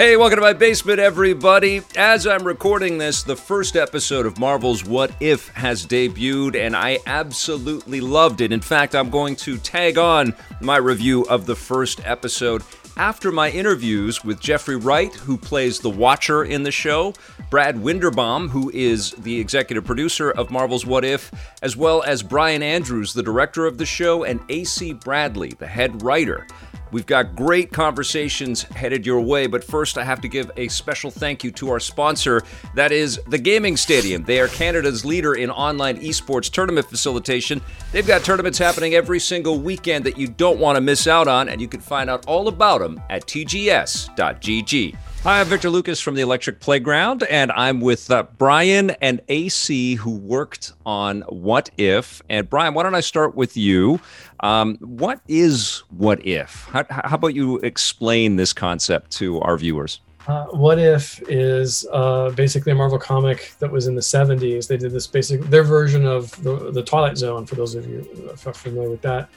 Hey, welcome to my basement, everybody. As I'm recording this, the first episode of Marvel's What If has debuted, and I absolutely loved it. In fact, I'm going to tag on my review of the first episode after my interviews with Jeffrey Wright, who plays the Watcher in the show, Brad Winderbaum, who is the executive producer of Marvel's What If, as well as Brian Andrews, the director of the show, and AC Bradley, the head writer. We've got great conversations headed your way, but first I have to give a special thank you to our sponsor, that is the Gaming Stadium. They are Canada's leader in online esports tournament facilitation. They've got tournaments happening every single weekend that you don't want to miss out on, and you can find out all about them at tgs.gg. Hi, I'm Victor Lucas from the Electric Playground, and I'm with uh, Brian and AC, who worked on What If. And Brian, why don't I start with you? Um, what is What If? How, how, about you explain this concept to our viewers? Uh, what If is uh, basically a Marvel comic that was in the 70s. They did this basic, their version of the, the Twilight Zone, for those of you familiar with that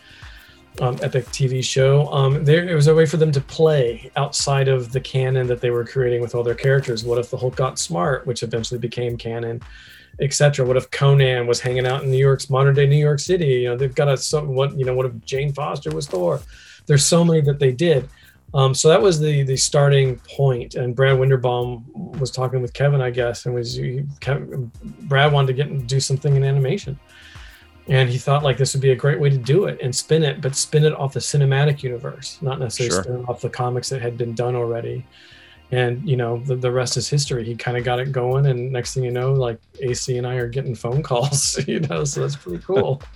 um, epic TV show. Um, there, it was a way for them to play outside of the canon that they were creating with all their characters. What if the Hulk got smart, which eventually became canon, etc. What if Conan was hanging out in New York's modern day New York City? You know, they've got a some what you know. What if Jane Foster was Thor? There's so many that they did. Um, so that was the the starting point. And Brad Winderbaum was talking with Kevin, I guess, and was he, Kevin, Brad wanted to get and do something in animation and he thought like this would be a great way to do it and spin it but spin it off the cinematic universe not necessarily sure. spin it off the comics that had been done already. And you know the, the rest is history. He kind of got it going and next thing you know like ac and i are getting phone calls you know so that's pretty cool.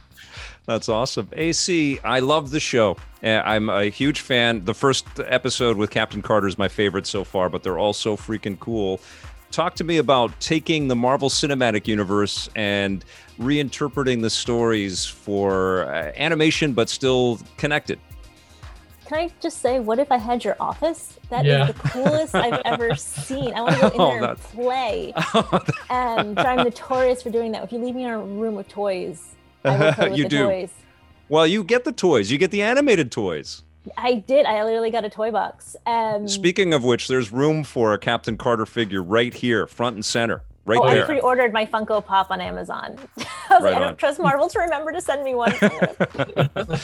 That's awesome. Ac i love the show. I'm a huge fan. The first episode with captain carter is my favorite so far but they're all so freaking cool talk to me about taking the marvel cinematic universe and reinterpreting the stories for uh, animation, but still connected. Can I just say, what if I had your office? That yeah. is the coolest I've ever seen. I want to go in oh, there and play. and I'm notorious for doing that. If you leave me in a room with toys, I will play with you the do. toys. Well, you get the toys. You get the animated toys. I did. I literally got a toy box. Um, Speaking of which, there's room for a Captain Carter figure right here, front and center. Right oh, there. I pre-ordered my Funko Pop on Amazon. I right like, I don't trust Marvel to remember to send me one.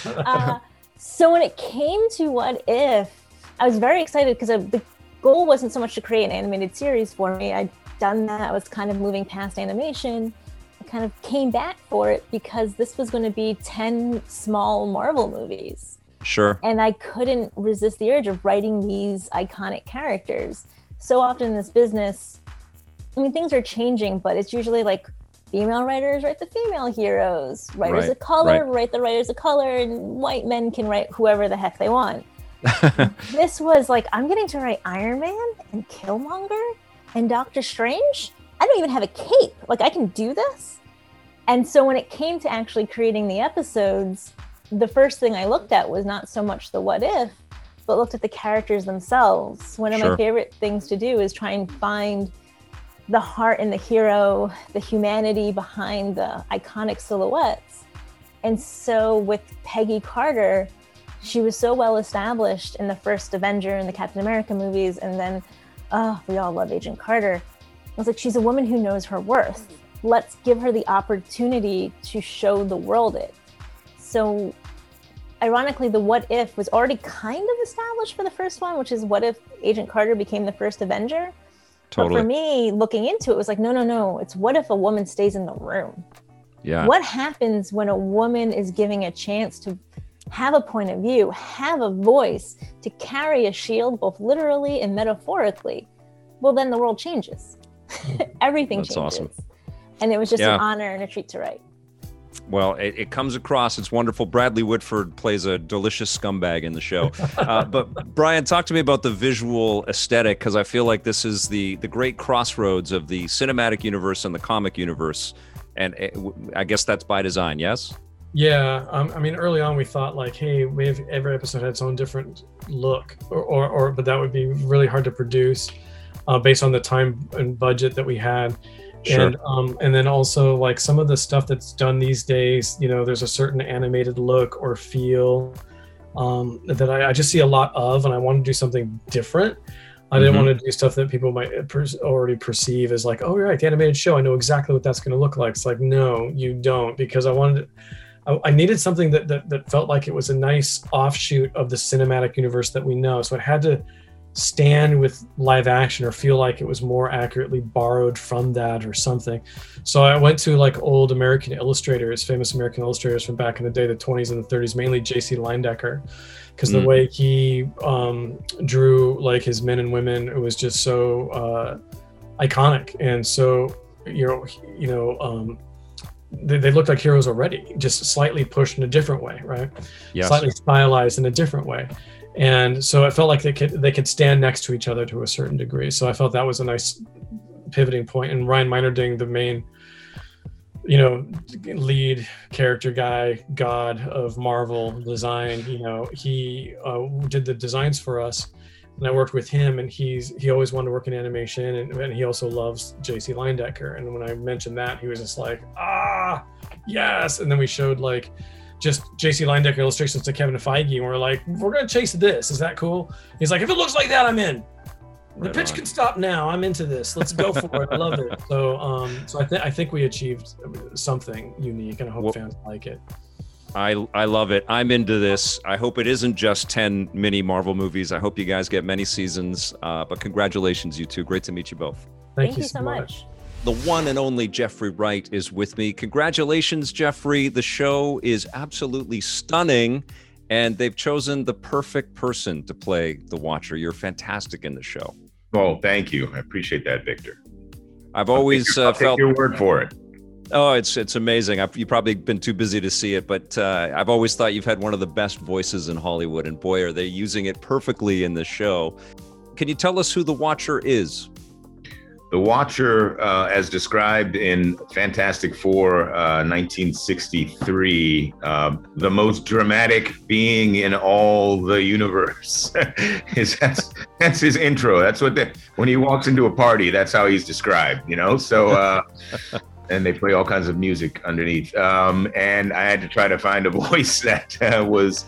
uh, so when it came to What If, I was very excited because the goal wasn't so much to create an animated series for me. I'd done that. I was kind of moving past animation. I kind of came back for it because this was going to be 10 small Marvel movies. Sure. And I couldn't resist the urge of writing these iconic characters. So often in this business, I mean, things are changing, but it's usually like female writers write the female heroes, writers right, of color right. write the writers of color, and white men can write whoever the heck they want. this was like, I'm getting to write Iron Man and Killmonger and Doctor Strange. I don't even have a cape. Like, I can do this. And so when it came to actually creating the episodes, the first thing I looked at was not so much the what if, but looked at the characters themselves. One of sure. my favorite things to do is try and find the heart and the hero, the humanity behind the iconic silhouettes. And so with Peggy Carter, she was so well established in the first Avenger and the Captain America movies, and then, oh, we all love Agent Carter. I was like, she's a woman who knows her worth. Let's give her the opportunity to show the world it. So, ironically, the what if was already kind of established for the first one, which is what if Agent Carter became the first Avenger? Totally. But for me, looking into it was like, no, no, no. It's what if a woman stays in the room? Yeah. What happens when a woman is giving a chance to have a point of view, have a voice, to carry a shield, both literally and metaphorically? Well, then the world changes. Everything That's changes. Awesome. And it was just yeah. an honor and a treat to write. Well, it, it, comes across. It's wonderful. Bradley Whitford plays a delicious scumbag in the show. Uh, but Brian, talk to me about the visual aesthetic because I feel like this is the the great crossroads of the cinematic universe and the comic universe, and it, I guess that's by design. Yes. Yeah, um, I mean, early on we thought like, hey, we have every episode had its own different look, or, or, or but that would be really hard to produce uh, based on the time and budget that we had. Sure. And um, and then also like some of the stuff that's done these days, you know, there's a certain animated look or feel um, that I, I, just see a lot of, and I want to do something different. I didn't Mhm. want to do stuff that people might per- already perceive as like, oh, right, the animated show. I know exactly what that's going to look like. It's like, no, you don't, because I wanted, I, I needed something that, that that felt like it was a nice offshoot of the cinematic universe that we know. So it had to stand with live action or feel like it was more accurately borrowed from that or something. So I went to like old American illustrators, famous American illustrators from back in the day, the 20s and the 30s, mainly J.C. Leyendecker, because the Mm. way he um, drew like his men and women, it was just so uh, iconic and so you know you know um, they, they looked like heroes already, just slightly pushed in a different way, right? Yes. Slightly stylized in a different way. And so it felt like they could they could stand next to each other to a certain degree. So I felt that was a nice pivoting point. And Ryan Meinerding, the main, you know, lead character guy, god of Marvel design, you know, he uh, did the designs for us. And I worked with him, and he's he always wanted to work in animation, and, and he also loves J.C. Leyendecker. And when I mentioned that, he was just like, "Ah, yes!" And then we showed like just J.C. Leyendecker illustrations to Kevin Feige, and we're like, "We're gonna chase this. Is that cool?" He's like, "If it looks like that, I'm in." The Right pitch on. can stop now. I'm into this. Let's go for it. I love it. So, um, so I think I think we achieved something unique, and I hope Well- fans like it. I I love it. I'm into this. I hope it isn't just 10 mini Marvel movies. I hope you guys get many seasons. Uh, but congratulations, you two. Great to meet you both. Thank, you, so much. The one and only Jeffrey Wright is with me. Congratulations, Jeffrey. The show is absolutely stunning, and they've chosen the perfect person to play the Watcher. You're fantastic in the show. Oh, thank you. I appreciate that, Victor. I've always I'll uh, take felt your word for it. Oh, it's it's amazing. I've, you've probably been too busy to see it, but uh, I've always thought you've had one of the best voices in Hollywood, and boy, are they using it perfectly in the show. Can you tell us who the Watcher is? The Watcher, uh, as described in Fantastic Four, uh, 1963, um, the most dramatic being in all the universe. is that's, that's his intro. That's what the, when he walks into a party, that's how he's described. You know, so. Uh, And they play all kinds of music underneath. Um, and I had to try to find a voice that uh, was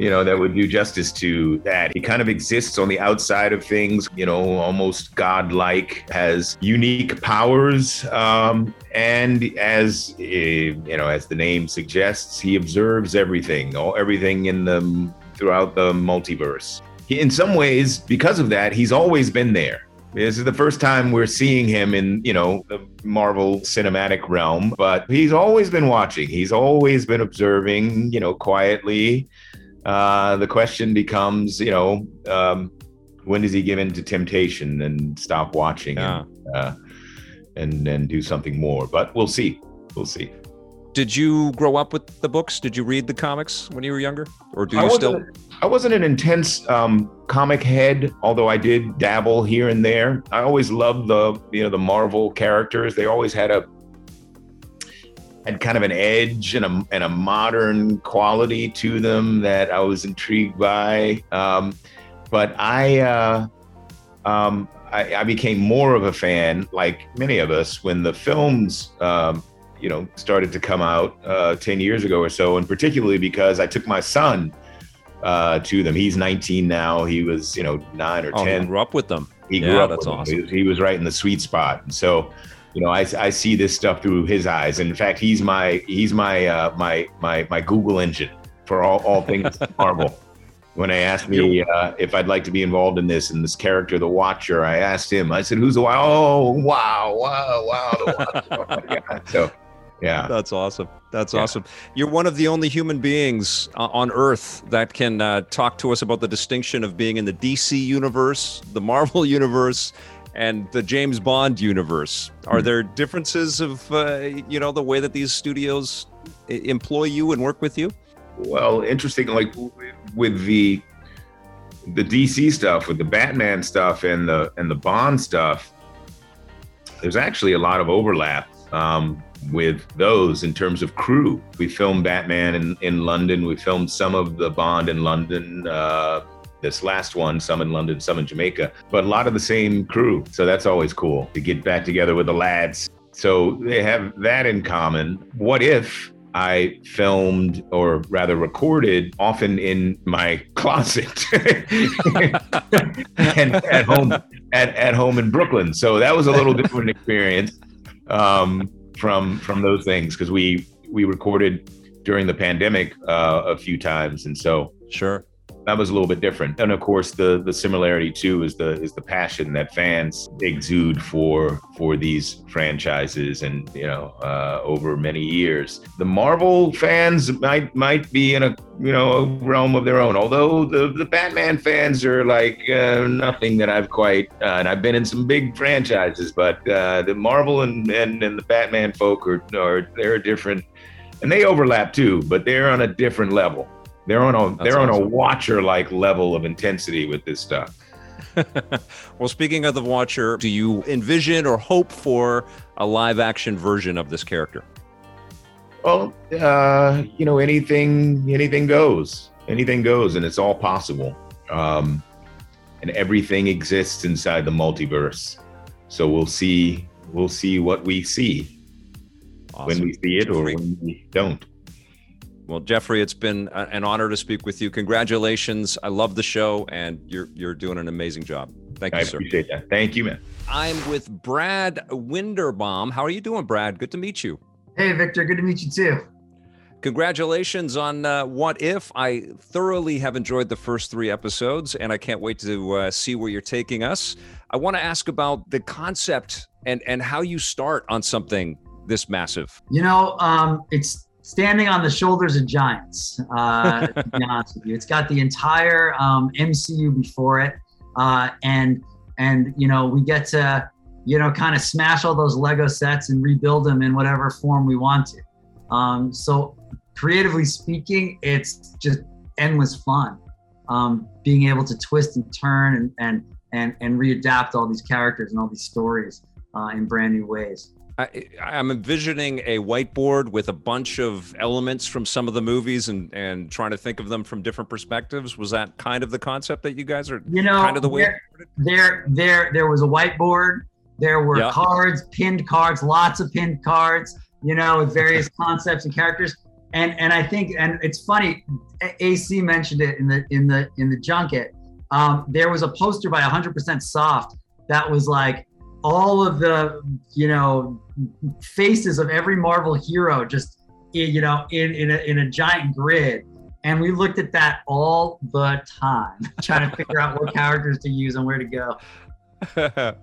you know, that would do justice to that. He kind of exists on the outside of things, you know, almost godlike, has unique powers. Um, and as, uh, you know, as the name suggests, he observes everything, all everything in the throughout the multiverse. He, in some ways, because of that, he's always been there. This is the first time we're seeing him in, you know, the Marvel cinematic realm, but he's always been watching. He's always been observing, you know, quietly. Uh, the question becomes, you know, um, when does he give in to temptation and stop watching Yeah. and, uh, and and do something more? But we'll see. We'll see. Did you grow up with the books? Did you read the comics when you were younger, or do you wasn't, still? I wasn't an intense um, comic head, although I did dabble here and there. I always loved the you know the Marvel characters. They always had a had kind of an edge and a and a modern quality to them that I was intrigued by. Um, but I, uh, um, I I became more of a fan, like many of us, when the films. Um, you know, started to come out uh, 10 years ago or so, and particularly because I took my son uh, to them. He's 19 now. He was, you know, nine or Oh, you 10. grew up with them. He Yeah, grew up. that's with them. awesome. He, was- he was right in the sweet spot, and so, you know, I, I see this stuff through his eyes. And in fact, he's my he's my uh, my my my Google engine for all all things Marvel. When I asked me uh, if I'd like to be involved in this and this character, the Watcher, I asked him. I said, "Who's the Watcher?" Oh, wow, wow, wow, the Watcher. So, yeah. That's awesome. That's Yeah. awesome. You're one of the only human beings uh, on Earth that can uh, talk to us about the distinction of being in the DC universe, the Marvel universe, and the James Bond universe. Are Hmm. there differences of uh, you know the way that these studios employ you and work with you? Well, interesting. Like with the the DC stuff, with the Batman stuff and the and the Bond stuff, there's actually a lot of overlap um, with those in terms of crew. We filmed Batman in, in London. We filmed some of the Bond in London. Uh, this last one, some in London, some in Jamaica, but a lot of the same crew. So that's always cool to get back together with the lads. So they have that in common. What if I filmed, or rather recorded, often in my closet and at home at, at home in Brooklyn. So that was a little different experience um, from from those things because we we recorded during the pandemic uh, a few times, and so sure that was a little bit different. And of course, the the similarity too is the is the passion that fans exude for for these franchises, and you know, uh, over many years. The Marvel fans might might be in a you know a realm of their own. Although the the Batman fans are like uh, nothing that I've quite. Uh, and I've been in some big franchises, but uh, the Marvel and, and and the Batman folk are are they're different, and they overlap too, but they're on a different level. They're on a That's they're awesome. on a watcher like level of intensity with this stuff. well, speaking of the Watcher, do you envision or hope for a live action version of this character? Well, uh, you know, anything anything goes. Anything goes, and it's all possible. Um, and everything exists inside the multiverse. So we'll see. We'll see what we see awesome. when we see it, or when we don't. Well, Jeffrey, it's been an honor to speak with you. Congratulations. I love the show and you're you're doing an amazing job. Thank you, I sir. I appreciate that. Thank you, man. I'm with Brad Winderbaum. How are you doing, Brad? Good to meet you. Hey, Victor. Good to meet you too. Congratulations on uh, What If. I thoroughly have enjoyed the first three episodes, and I can't wait to uh, see where you're taking us. I want to ask about the concept and and how you start on something this massive. You know, um, it's standing on the shoulders of giants. Uh, to be honest with you, it's got the entire um, MCU before it, uh, and and you know we get to you know kind of smash all those Lego sets and rebuild them in whatever form we want to. Um, so creatively speaking, it's just endless fun. Um, being able to twist and turn and and and and readapt all these characters and all these stories uh, in brand new ways. I, am envisioning a whiteboard with a bunch of elements from some of the movies and and trying to think of them from different perspectives. Was that kind of the concept that you guys are? You know, kind of the way. There, there, there, there was a whiteboard. There were cards, pinned cards, lots of pinned cards. You know, with various concepts and characters. And and I think and it's funny. AC mentioned it in the in the in the junket. Um, there was a poster by 100% Soft that was like all of the you know faces of every Marvel hero just you know in in a, in a giant grid. And we looked at that all the time trying to figure out what characters to use and where to go.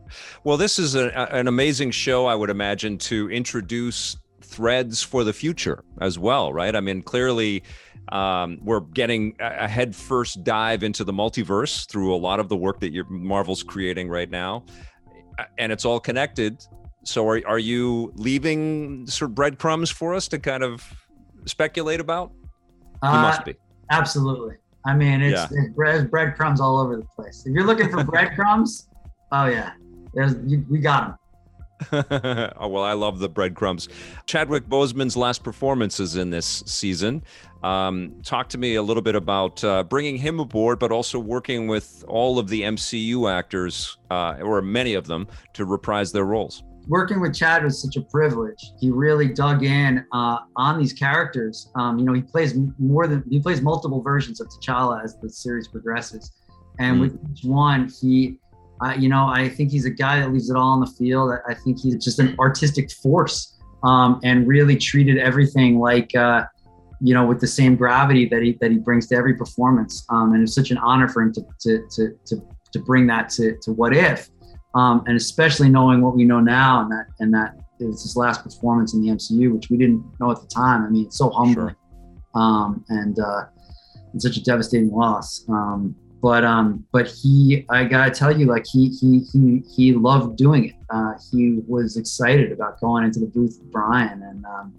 Well this is a, an amazing show i would imagine to introduce threads for the future as well right? I mean clearly um, we're getting a head first dive into the multiverse through a lot of the work that your marvel's creating right now and it's all connected. So are, are you leaving sort of breadcrumbs for us to kind of speculate about? You uh, must be. Absolutely. I mean, it's, yeah. it's bread, breadcrumbs all over the place. If you're looking for breadcrumbs, oh yeah, there's you, we got them. oh, well, I love the breadcrumbs. Chadwick Boseman's last performances in this season. Um, talk to me a little bit about uh, bringing him aboard, but also working with all of the MCU actors, uh, or many of them, to reprise their roles. Working with Chad was such a privilege. He really dug in uh, on these characters. Um, you know, he plays more than he plays multiple versions of T'Challa as the series progresses, and mm. with each one, he I, you know, I think he's a guy that leaves it all on the field. I think he's just an artistic force um, and really treated everything like, uh, you know, with the same gravity that he that he brings to every performance. Um, and it's such an honor for him to to to to, to bring that to, to what if, um, and especially knowing what we know now and that and that it was his last performance in the MCU, which we didn't know at the time. I mean, it's so humbling, sure. um, and uh, it's such a devastating loss. But um but he i gotta tell you like he he he he loved doing it. Uh he was excited about going into the booth with brian and um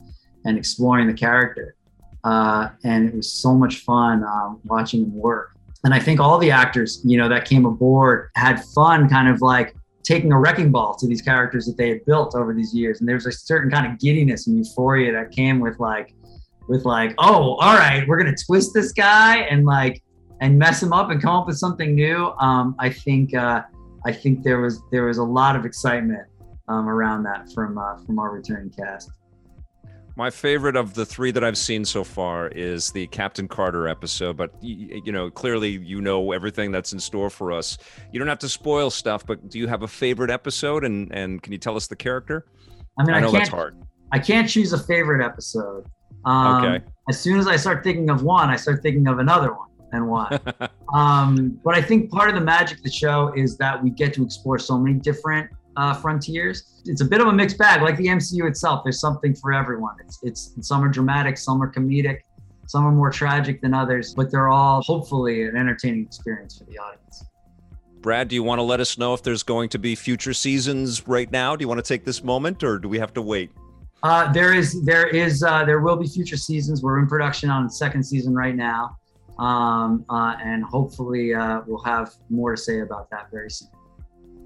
and exploring the character. Uh and it was so much fun um, watching him work. And i think all the actors you know that came aboard had fun kind of like taking a wrecking ball to these characters that they had built over these years. And there was a certain kind of giddiness and euphoria that came with like with like oh all right we're gonna twist this guy and like and mess them up and come up with something new. Um, I think uh, I think there was there was a lot of excitement um, around that from uh, from our returning cast. My favorite of the three that I've seen so far is the Captain Carter episode, but you, you know, clearly you know everything that's in store for us. You don't have to spoil stuff, but do you have a favorite episode and and can you tell us the character? I mean, I, know can't, that's hard. I can't choose a favorite episode. Um, Okay. As soon as I start thinking of one, I start thinking of another one and why. um, but I think part of the magic of the show is that we get to explore so many different uh, frontiers. It's a bit of a mixed bag, like the MCU itself. There's something for everyone. It's it's some are dramatic, some are comedic, some are more tragic than others, but they're all hopefully an entertaining experience for the audience. Brad, do you want to let us know if there's going to be future seasons right now? Do you want to take this moment or do we have to wait? Uh, there is there is uh, there will be future seasons. We're in production on the second season right now, um, uh, and hopefully uh, we'll have more to say about that very soon.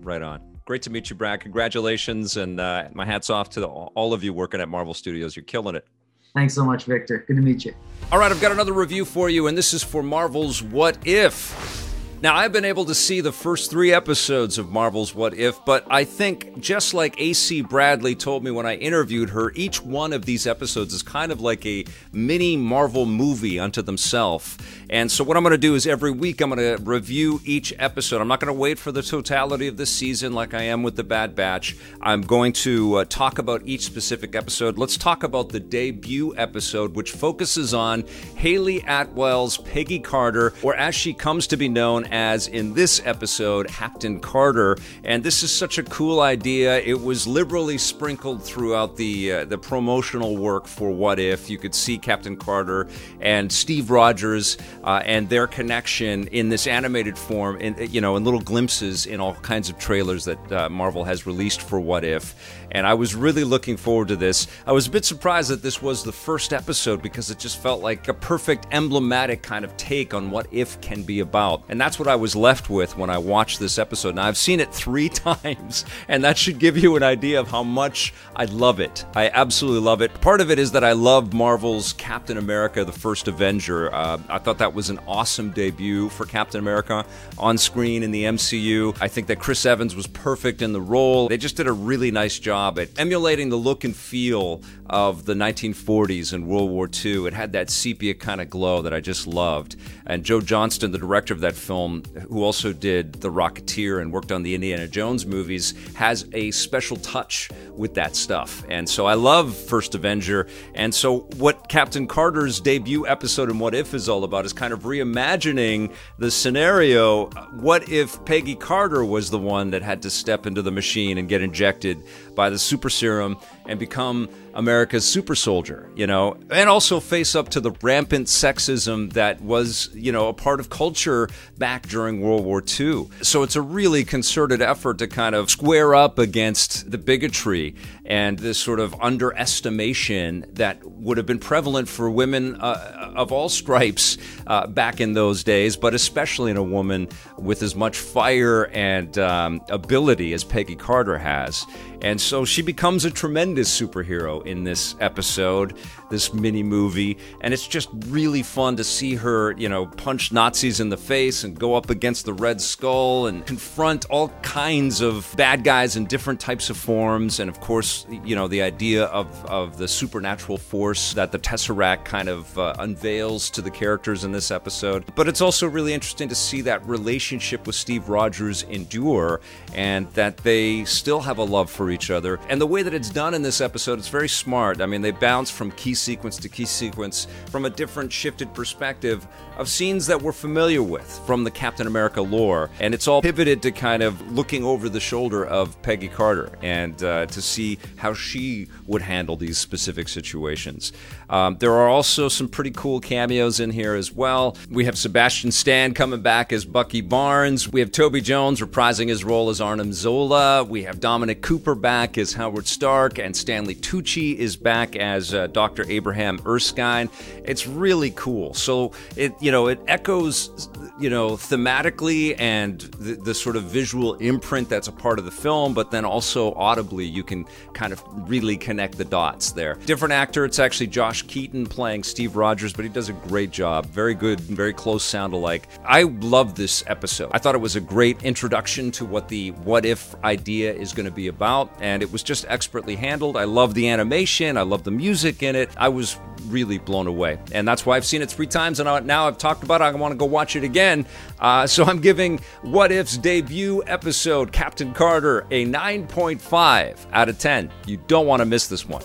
Right on. Great to meet you, Brad. Congratulations. And uh, my hat's off to the, all of you working at Marvel Studios. You're killing it. Thanks so much, Victor. Good to meet you. All right, I've got another review for you, and this is for Marvel's What If. Now, I've been able to see the first three episodes of Marvel's What If, but I think just like AC Bradley told me when I interviewed her, each one of these episodes is kind of like a mini Marvel movie unto themselves. And so, what I'm going to do is every week I'm going to review each episode. I'm not going to wait for the totality of the season like I am with The Bad Batch. I'm going to uh, talk about each specific episode. Let's talk about the debut episode, which focuses on Hayley Atwell's Peggy Carter, or as she comes to be known as in this episode, Captain Carter. And this is such a cool idea. It was liberally sprinkled throughout the uh, the promotional work for What If. You could see Captain Carter and Steve Rogers uh, and their connection in this animated form, in you know, in little glimpses in all kinds of trailers that uh, Marvel has released for What If. And I was really looking forward to this. I was a bit surprised that this was the first episode because it just felt like a perfect emblematic kind of take on what if can be about. And that's what I was left with when I watched this episode. Now, I've seen it three times, and that should give you an idea of how much I love it. I absolutely love it. Part of it is that I love Marvel's Captain America, the first Avenger. Uh, I thought that was an awesome debut for Captain America on screen in the MCU. I think that Chris Evans was perfect in the role. They just did a really nice job at emulating the look and feel of the 1940s and World War II. It had that sepia kind of glow that I just loved. And Joe Johnston, the director of that film, who also did The Rocketeer and worked on the Indiana Jones movies, has a special touch with that stuff. And so I love First Avenger. And so what Captain Carter's debut episode in What If is all about is kind of reimagining the scenario. What if Peggy Carter was the one that had to step into the machine and get injected by the super serum and become America's super soldier, you know, and also face up to the rampant sexism that was, you know, a part of culture back during World War II. So it's a really concerted effort to kind of square up against the bigotry and this sort of underestimation that would have been prevalent for women uh, of all stripes uh, back in those days, but especially in a woman with as much fire and um, ability as Peggy Carter has. And so she becomes a tremendous superhero in this episode, this mini movie, and it's just really fun to see her, you know, punch Nazis in the face and go up against the Red Skull and confront all kinds of bad guys in different types of forms. And of course, you know, the idea of, of the supernatural force that the Tesseract kind of uh, unveils to the characters in this episode. But it's also really interesting to see that relationship with Steve Rogers endure and that they still have a love for each other. And the way that it's done in this episode, it's very smart. I mean, they bounce from key sequence to key sequence from a different shifted perspective of scenes that we're familiar with from the Captain America lore. And it's all pivoted to kind of looking over the shoulder of Peggy Carter and uh, to see how she would handle these specific situations. Um, there are also some pretty cool cameos in here as well. We have Sebastian Stan coming back as Bucky Barnes. We have Toby Jones reprising his role as Arnim Zola. We have Dominic Cooper back as Howard Stark, and Stanley Tucci is back as uh, Dr. Abraham Erskine. It's really cool. So it you know it echoes you know thematically and the, the sort of visual imprint that's a part of the film, but then also audibly you can kind of really connect the dots there. Different actor. It's actually Josh Keaton playing Steve Rogers, but he does a great job. Very good, very close sound alike. I love this episode. I thought it was a great introduction to what the what if idea is going to be about. and it was just expertly handled. I love the animation, I love the music in it. I was really blown away, and that's why I've seen it three times, and now I've talked about it. I want to go watch it again. Uh, so I'm giving What If's debut episode, Captain Carter, a 9.5 out of 10. You don't want to miss this one.